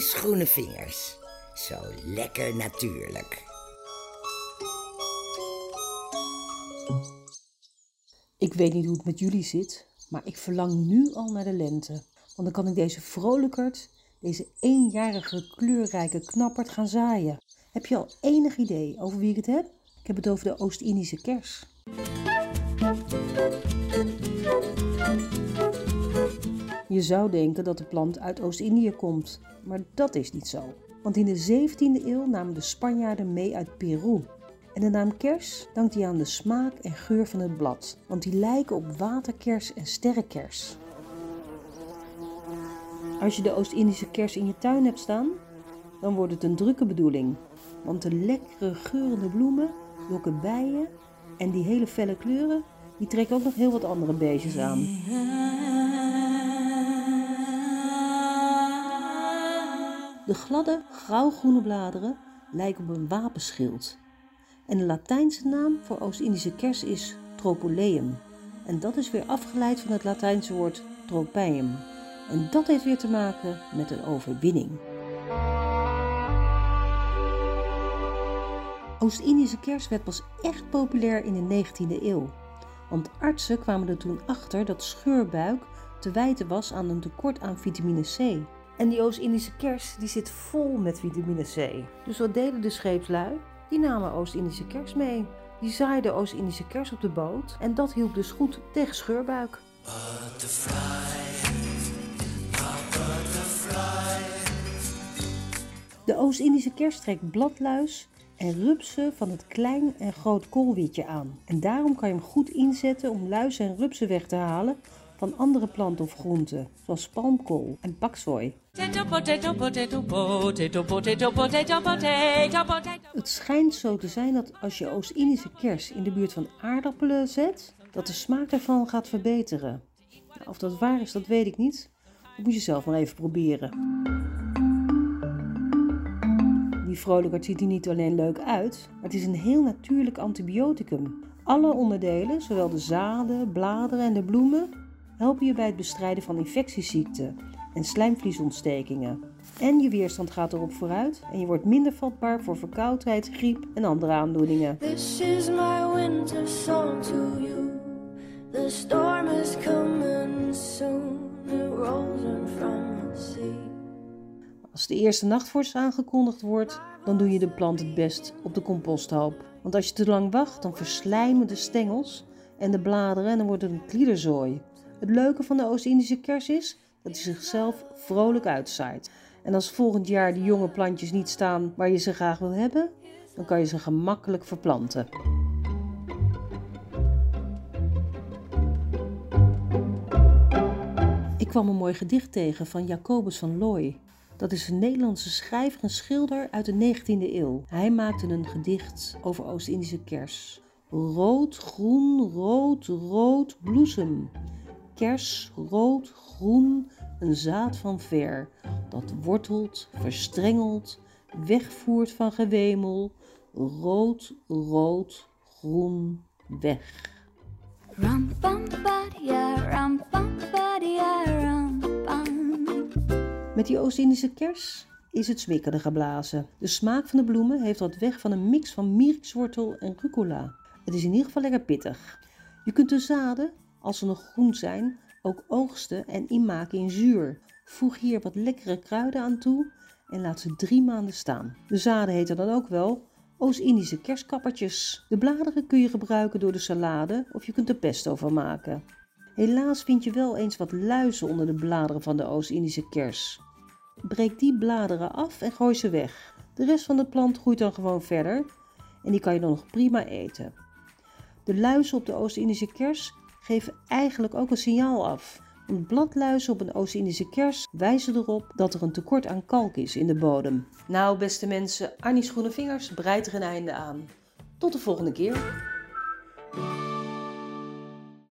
Annie's groene vingers. Zo lekker natuurlijk. Ik weet niet hoe het met jullie zit, maar ik verlang nu al naar de lente. Want dan kan ik deze vrolijkert, deze eenjarige kleurrijke knappert gaan zaaien. Heb je al enig idee over wie ik het heb? Ik heb het over de Oost-Indische kers. Je zou denken dat de plant uit Oost-Indië komt, maar dat is niet zo. Want in de 17e eeuw namen de Spanjaarden mee uit Peru. En de naam kers dankt hij aan de smaak en geur van het blad, want die lijken op waterkers en sterrenkers. Als je de Oost-Indische kers in je tuin hebt staan, dan wordt het een drukke bedoeling. Want de lekkere geurende bloemen lokken bijen en die hele felle kleuren, die trekken ook nog heel wat andere beestjes aan. De gladde, grauwgroene bladeren lijken op een wapenschild. En de Latijnse naam voor Oost-Indische kers is Tropoleum. En dat is weer afgeleid van het Latijnse woord tropeum. En dat heeft weer te maken met een overwinning. Oost-Indische kers werd pas echt populair in de 19e eeuw. Want artsen kwamen er toen achter dat scheurbuik te wijten was aan een tekort aan vitamine C. En die Oost-Indische kers die zit vol met vitamine C. Dus wat deden de scheepslui? Die namen Oost-Indische kers mee. Die zaaiden Oost-Indische kers op de boot en dat hielp dus goed tegen scheurbuik. De Oost-Indische kers trekt bladluis en rupsen van het klein en groot koolwietje aan. En daarom kan je hem goed inzetten om luizen en rupsen weg te halen van andere planten of groenten, zoals palmkool en paksoi. Het schijnt zo te zijn dat als je Oost-Indische kers in de buurt van aardappelen zet, dat de smaak daarvan gaat verbeteren. Nou, of dat waar is, dat weet ik niet. Dat moet je zelf maar even proberen. Die vrolijkert ziet er niet alleen leuk uit, maar het is een heel natuurlijk antibioticum. Alle onderdelen, zowel de zaden, bladeren en de bloemen, helpen je bij het bestrijden van infectieziekten en slijmvliesontstekingen. En je weerstand gaat erop vooruit en je wordt minder vatbaar voor verkoudheid, griep en andere aandoeningen. This is my winter song to you. The storm is coming soon. It rolls in from the sea. Als de eerste nachtvorst aangekondigd wordt, dan doe je de plant het best op de composthoop. Want als je te lang wacht, dan verslijmen de stengels en de bladeren en dan wordt het een kliederzooi. Het leuke van de Oost-Indische kers is dat hij zichzelf vrolijk uitzaait. En als volgend jaar die jonge plantjes niet staan waar je ze graag wil hebben, dan kan je ze gemakkelijk verplanten. Ik kwam een mooi gedicht tegen van Jacobus van Looy. Dat is een Nederlandse schrijver en schilder uit de 19e eeuw. Hij maakte een gedicht over Oost-Indische kers. Rood, groen, rood, rood bloesem. Kers, rood, groen, een zaad van ver. Dat wortelt, verstrengelt, wegvoert van gewemel. Rood, rood, groen, weg. Ram bam badia, ram badia, ram bam. Met die Oost-Indische kers is het smikkerde geblazen. De smaak van de bloemen heeft wat weg van een mix van mierikswortel en rucola. Het is in ieder geval lekker pittig. Je kunt de zaden, als ze nog groen zijn, ook oogsten en inmaken in zuur. Voeg hier wat lekkere kruiden aan toe en laat ze drie maanden staan. De zaden heten dan ook wel Oost-Indische kerstkappertjes. De bladeren kun je gebruiken door de salade of je kunt er pesto van maken. Helaas vind je wel eens wat luizen onder de bladeren van de Oost-Indische kers. Breek die bladeren af en gooi ze weg. De rest van de plant groeit dan gewoon verder en die kan je dan nog prima eten. De luizen op de Oost-Indische kers geven eigenlijk ook een signaal af. Want bladluizen op een Oost-Indische kers wijzen erop dat er een tekort aan kalk is in de bodem. Nou, beste mensen, Annie's Groene Vingers breidt er een einde aan. Tot de volgende keer.